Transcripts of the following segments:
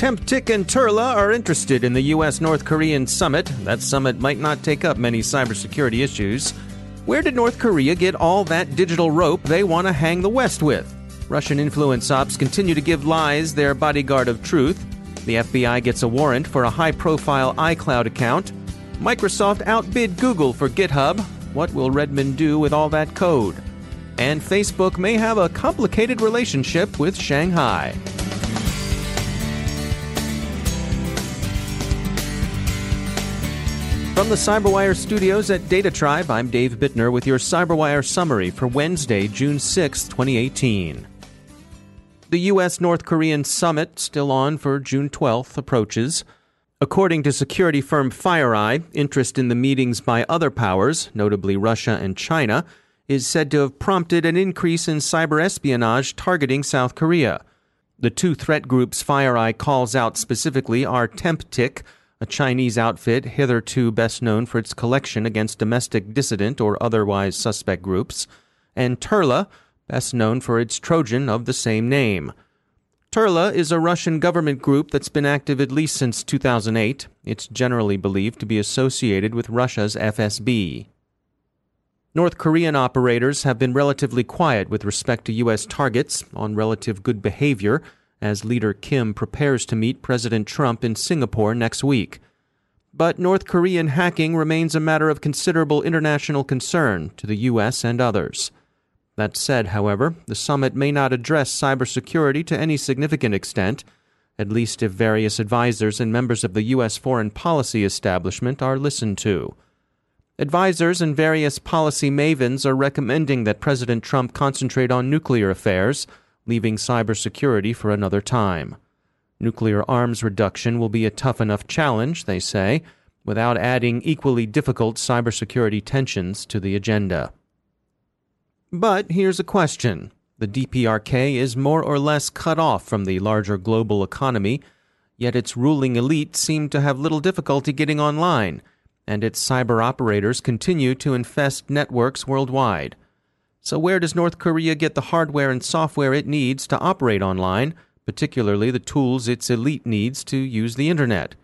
TempTick and Turla are interested in the U.S. North Korean summit. That summit might not take up many cybersecurity issues. Where did North Korea get all that digital rope they want to hang the West with? Russian influence ops continue to give lies their bodyguard of truth. The FBI gets a warrant for a high profile iCloud account. Microsoft outbid Google for GitHub. What will Redmond do with all that code? And Facebook may have a complicated relationship with Shanghai. From the CyberWire studios at Data Tribe, I'm Dave Bittner with your CyberWire summary for Wednesday, June 6, 2018. The U.S. North Korean summit, still on for June 12th, approaches. According to security firm FireEye, interest in the meetings by other powers, notably Russia and China, is said to have prompted an increase in cyber espionage targeting South Korea. The two threat groups FireEye calls out specifically are TempTick, a Chinese outfit hitherto best known for its collection against domestic dissident or otherwise suspect groups, and Turla, best known for its Trojan of the same name. Turla is a Russian government group that's been active at least since 2008. It's generally believed to be associated with Russia's FSB. North Korean operators have been relatively quiet with respect to U.S. targets on relative good behavior as leader Kim prepares to meet President Trump in Singapore next week. But North Korean hacking remains a matter of considerable international concern to the U.S. and others. That said, however, the summit may not address cybersecurity to any significant extent, at least if various advisers and members of the U.S. foreign policy establishment are listened to. Advisers and various policy mavens are recommending that President Trump concentrate on nuclear affairs leaving cybersecurity for another time. Nuclear arms reduction will be a tough enough challenge, they say, without adding equally difficult cybersecurity tensions to the agenda. But here's a question. The DPRK is more or less cut off from the larger global economy, yet its ruling elite seem to have little difficulty getting online, and its cyber operators continue to infest networks worldwide. So, where does North Korea get the hardware and software it needs to operate online, particularly the tools its elite needs to use the Internet?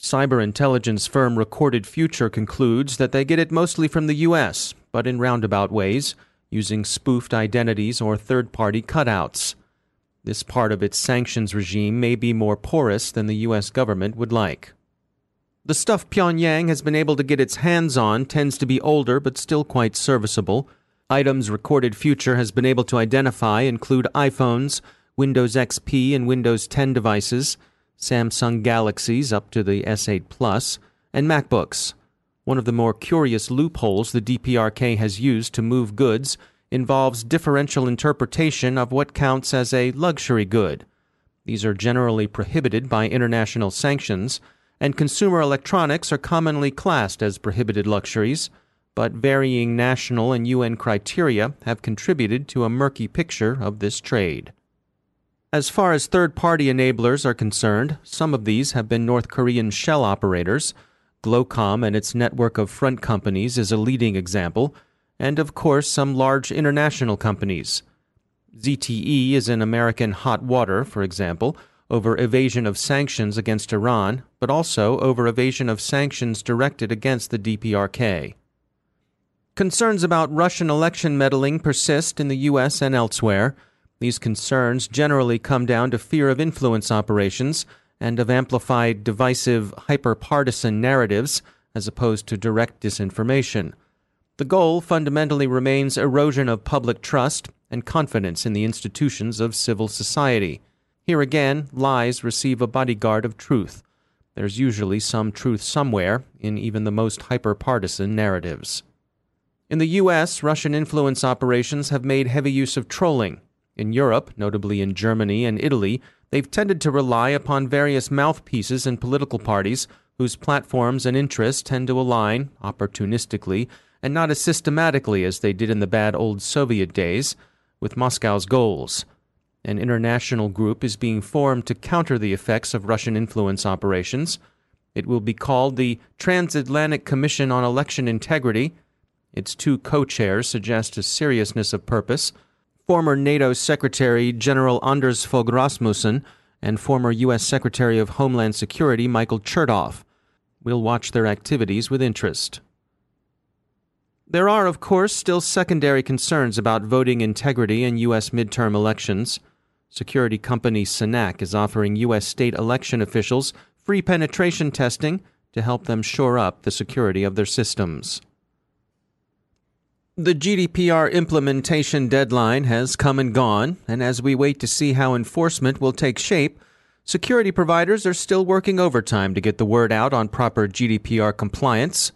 Cyber intelligence firm Recorded Future concludes that they get it mostly from the U.S., but in roundabout ways, using spoofed identities or third party cutouts. This part of its sanctions regime may be more porous than the U.S. government would like. The stuff Pyongyang has been able to get its hands on tends to be older but still quite serviceable. Items Recorded Future has been able to identify include iPhones, Windows XP and Windows 10 devices, Samsung Galaxies up to the S8 Plus, and MacBooks. One of the more curious loopholes the DPRK has used to move goods involves differential interpretation of what counts as a luxury good. These are generally prohibited by international sanctions, and consumer electronics are commonly classed as prohibited luxuries but varying national and UN criteria have contributed to a murky picture of this trade. As far as third party enablers are concerned, some of these have been North Korean shell operators. Glocom and its network of front companies is a leading example, and of course some large international companies. ZTE is in American hot water, for example, over evasion of sanctions against Iran, but also over evasion of sanctions directed against the DPRK. Concerns about Russian election meddling persist in the U.S. and elsewhere. These concerns generally come down to fear of influence operations and of amplified divisive hyperpartisan narratives as opposed to direct disinformation. The goal fundamentally remains erosion of public trust and confidence in the institutions of civil society. Here again, lies receive a bodyguard of truth. There's usually some truth somewhere in even the most hyper partisan narratives. In the U.S., Russian influence operations have made heavy use of trolling. In Europe, notably in Germany and Italy, they've tended to rely upon various mouthpieces in political parties whose platforms and interests tend to align, opportunistically, and not as systematically as they did in the bad old Soviet days, with Moscow's goals. An international group is being formed to counter the effects of Russian influence operations. It will be called the Transatlantic Commission on Election Integrity its two co chairs suggest a seriousness of purpose. Former NATO Secretary General Anders Fogh Rasmussen and former U.S. Secretary of Homeland Security Michael Chertoff. We'll watch their activities with interest. There are, of course, still secondary concerns about voting integrity in U.S. midterm elections. Security company Synack is offering U.S. state election officials free penetration testing to help them shore up the security of their systems. The GDPR implementation deadline has come and gone, and as we wait to see how enforcement will take shape, security providers are still working overtime to get the word out on proper GDPR compliance.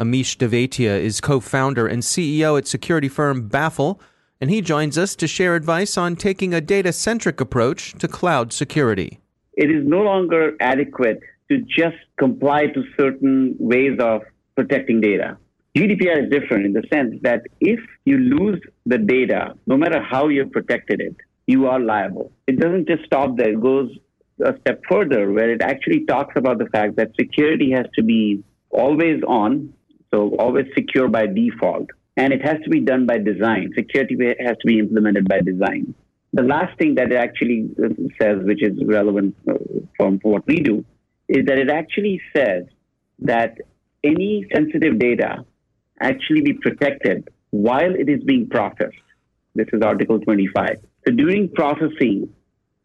Ameesh Divatia is co founder and CEO at security firm Baffle, and he joins us to share advice on taking a data centric approach to cloud security. It is no longer adequate to just comply to certain ways of protecting data GDPR is different in the sense that if you lose the data, no matter how you've protected it, you are liable. It doesn't just stop there, it goes a step further where it actually talks about the fact that security has to be always on, so always secure by default. And it has to be done by design. Security has to be implemented by design. The last thing that it actually says, which is relevant uh, from what we do, is that it actually says that any sensitive data actually be protected while it is being processed. This is Article 25. So during processing,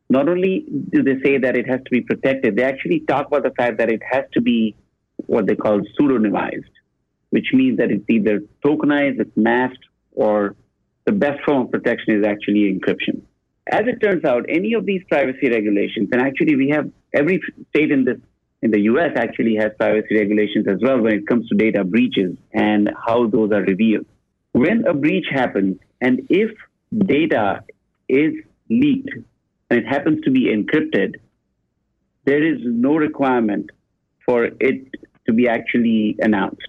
not only do they say that it has to be protected, they actually talk about the fact that it has to be what they call pseudonymized, which means that it's either tokenized, it's masked, or the best form of protection is actually encryption. As it turns out, any of these privacy regulations, and actually we have every state in this in the US actually has privacy regulations as well when it comes to data breaches and how those are revealed. When a breach happens, and if data is leaked and it happens to be encrypted, there is no requirement for it to be actually announced.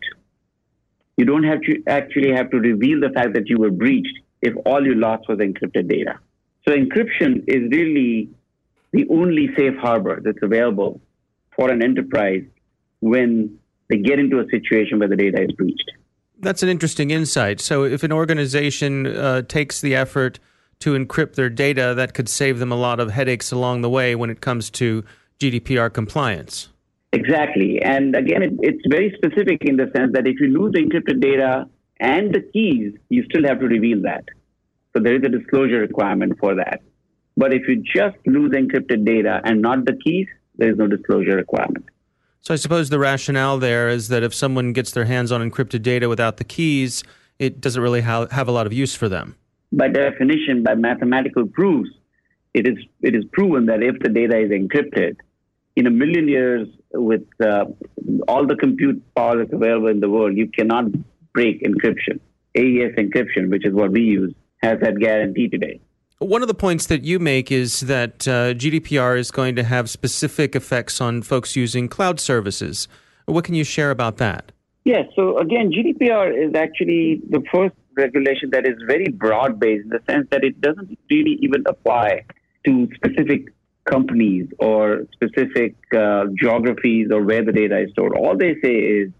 You don't have to actually have to reveal the fact that you were breached if all you lost was encrypted data. So encryption is really the only safe harbor that's available for an enterprise when they get into a situation where the data is breached. That's an interesting insight. So, if an organization uh, takes the effort to encrypt their data, that could save them a lot of headaches along the way when it comes to GDPR compliance. Exactly. And again, it, it's very specific in the sense that if you lose the encrypted data and the keys, you still have to reveal that. So, there is a disclosure requirement for that. But if you just lose encrypted data and not the keys, there is no disclosure requirement. So I suppose the rationale there is that if someone gets their hands on encrypted data without the keys, it doesn't really ha- have a lot of use for them. By definition, by mathematical proofs, it is it is proven that if the data is encrypted, in a million years with uh, all the compute power that's available in the world, you cannot break encryption. AES encryption, which is what we use, has that guarantee today. One of the points that you make is that uh, GDPR is going to have specific effects on folks using cloud services. What can you share about that? Yes. So again, GDPR is actually the first regulation that is very broad based in the sense that it doesn't really even apply to specific companies or specific uh, geographies or where the data is stored. All they say is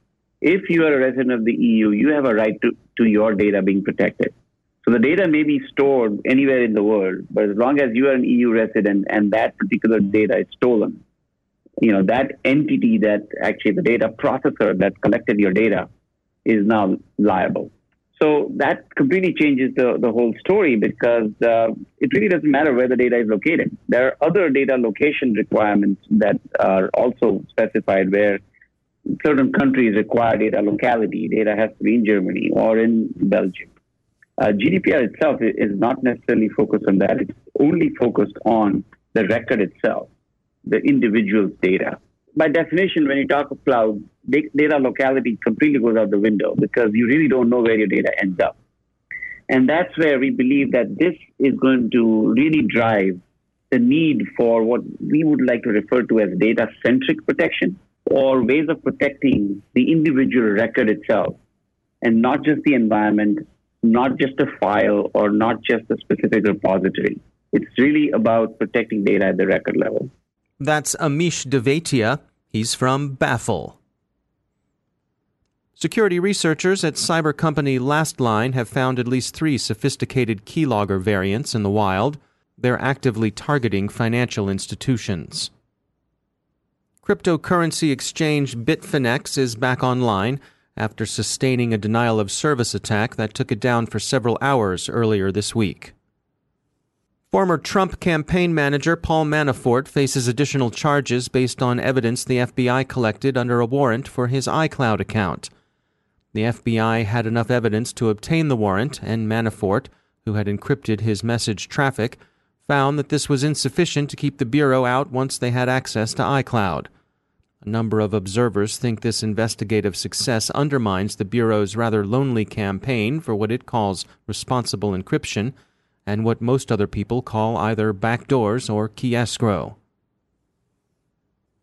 if you are a resident of the EU, you have a right to, to your data being protected. So the data may be stored anywhere in the world, but as long as you are an EU resident and that particular data is stolen, you know, that entity that actually the data processor that collected your data is now liable. So that completely changes the, the whole story because uh, it really doesn't matter where the data is located. There are other data location requirements that are also specified where certain countries require data locality. Data has to be in Germany or in Belgium. Uh, GDPR itself is not necessarily focused on that. It's only focused on the record itself, the individual's data. By definition, when you talk of cloud, data locality completely goes out the window because you really don't know where your data ends up. And that's where we believe that this is going to really drive the need for what we would like to refer to as data centric protection or ways of protecting the individual record itself and not just the environment, not just a file or not just a specific repository. It's really about protecting data at the record level. That's Ameesh Divatia. He's from Baffle. Security researchers at cyber company Lastline have found at least three sophisticated keylogger variants in the wild. They're actively targeting financial institutions. Cryptocurrency exchange Bitfinex is back online after sustaining a denial of service attack that took it down for several hours earlier this week. Former Trump campaign manager Paul Manafort faces additional charges based on evidence the FBI collected under a warrant for his iCloud account. The FBI had enough evidence to obtain the warrant, and Manafort, who had encrypted his message traffic, found that this was insufficient to keep the Bureau out once they had access to iCloud. A number of observers think this investigative success undermines the Bureau's rather lonely campaign for what it calls responsible encryption and what most other people call either backdoors or key escrow.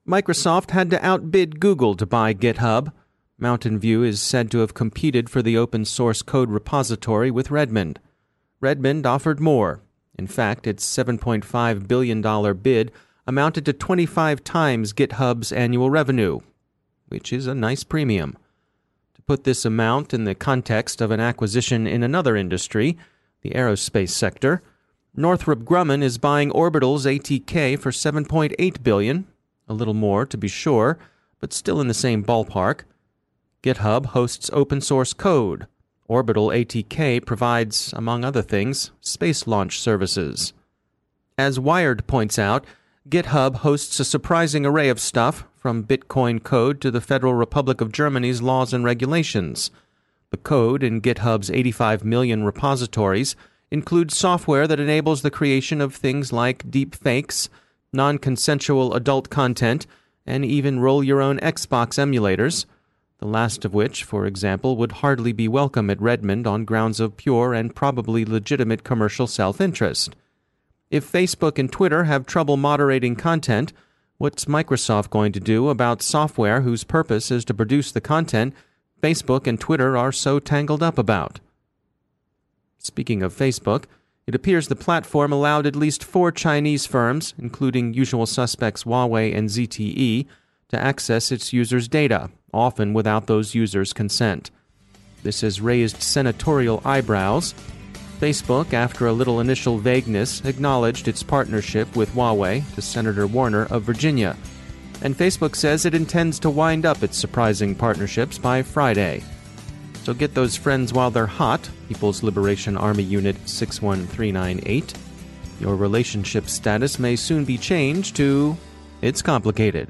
Microsoft had to outbid Google to buy GitHub. Mountain View is said to have competed for the open source code repository with Redmond. Redmond offered more, in fact, its $7.5 billion bid amounted to 25 times GitHub's annual revenue, which is a nice premium. To put this amount in the context of an acquisition in another industry, the aerospace sector, Northrop Grumman is buying Orbital's ATK for 7.8 billion, a little more to be sure, but still in the same ballpark. GitHub hosts open source code, Orbital ATK provides, among other things, space launch services. As Wired points out, GitHub hosts a surprising array of stuff, from Bitcoin code to the Federal Republic of Germany's laws and regulations. The code in GitHub's 85 million repositories includes software that enables the creation of things like deep fakes, non consensual adult content, and even roll your own Xbox emulators the last of which, for example, would hardly be welcome at Redmond on grounds of pure and probably legitimate commercial self interest. If Facebook and Twitter have trouble moderating content, what's Microsoft going to do about software whose purpose is to produce the content Facebook and Twitter are so tangled up about? Speaking of Facebook, it appears the platform allowed at least four Chinese firms, including usual suspects Huawei and ZTE, to access its users' data, often without those users' consent. This has raised senatorial eyebrows. Facebook, after a little initial vagueness, acknowledged its partnership with Huawei to Senator Warner of Virginia. And Facebook says it intends to wind up its surprising partnerships by Friday. So get those friends while they're hot, People's Liberation Army Unit 61398. Your relationship status may soon be changed to It's Complicated.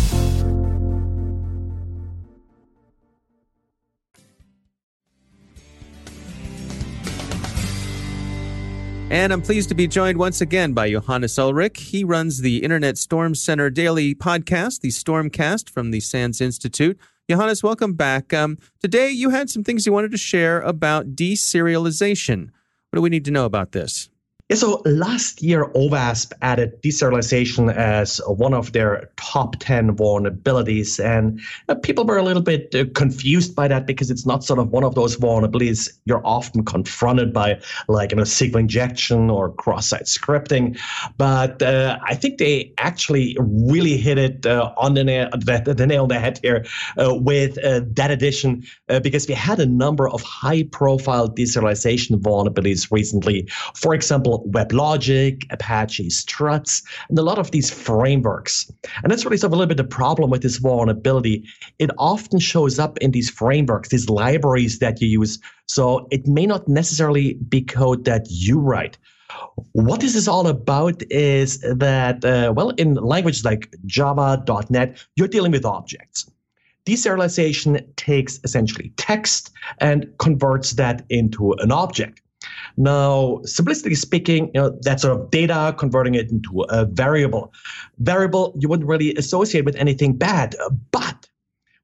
And I'm pleased to be joined once again by Johannes Ullrich. He runs the Internet Storm Center daily podcast, the Stormcast from the SANS Institute. Johannes, welcome back. Um, today, you had some things you wanted to share about deserialization. What do we need to know about this? Yeah, so last year, OWASP added deserialization as one of their top 10 vulnerabilities. And uh, people were a little bit uh, confused by that because it's not sort of one of those vulnerabilities you're often confronted by, like you know, SQL injection or cross site scripting. But uh, I think they actually really hit it uh, on the nail, the, the, nail on the head here uh, with uh, that addition because we had a number of high profile deserialization vulnerabilities recently. For example, WebLogic, Apache Struts, and a lot of these frameworks. And that's really sort of a little bit the problem with this vulnerability. It often shows up in these frameworks, these libraries that you use. So it may not necessarily be code that you write. What this is all about is that, uh, well, in languages like Java, .NET, you're dealing with objects. Deserialization takes essentially text and converts that into an object. Now, simplistically speaking, you know, that sort of data, converting it into a variable. Variable you wouldn't really associate with anything bad, but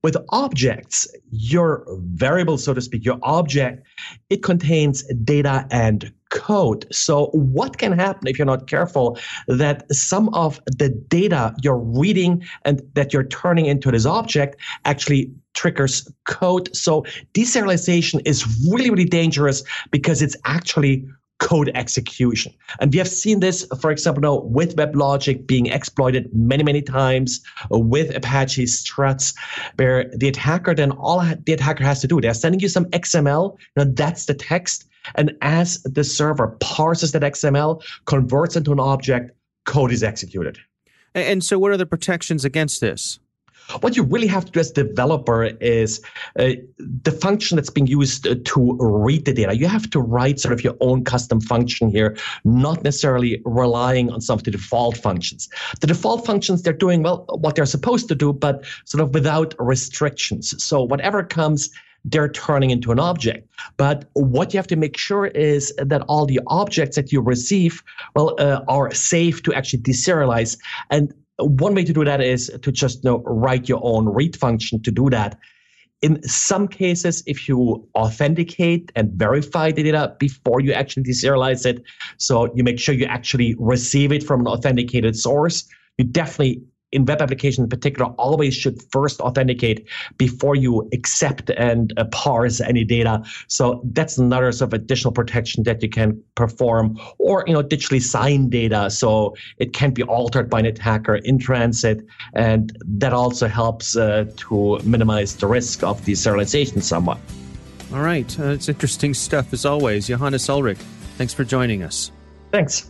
with objects, your variable, so to speak, your object, it contains data and code. So, what can happen if you're not careful that some of the data you're reading and that you're turning into this object actually triggers code? So, deserialization is really, really dangerous because it's actually code execution. And we have seen this, for example, now with WebLogic being exploited many, many times uh, with Apache struts, where the attacker then all the attacker has to do, they're sending you some XML, know, that's the text. And as the server parses that XML, converts into an object, code is executed. And so, what are the protections against this? What you really have to do as a developer is uh, the function that's being used to read the data. You have to write sort of your own custom function here, not necessarily relying on some of the default functions. The default functions, they're doing well what they're supposed to do, but sort of without restrictions. So whatever comes they're turning into an object. But what you have to make sure is that all the objects that you receive, well, uh, are safe to actually deserialize. And one way to do that is to just you know, write your own read function to do that. In some cases, if you authenticate and verify the data before you actually deserialize it, so you make sure you actually receive it from an authenticated source, you definitely in web applications in particular always should first authenticate before you accept and uh, parse any data. So that's another sort of additional protection that you can perform or you know digitally sign data. So it can't be altered by an attacker in transit and that also helps uh, to minimize the risk of deserialization somewhat. All right. Uh, it's interesting stuff as always. Johannes Ullrich, thanks for joining us. Thanks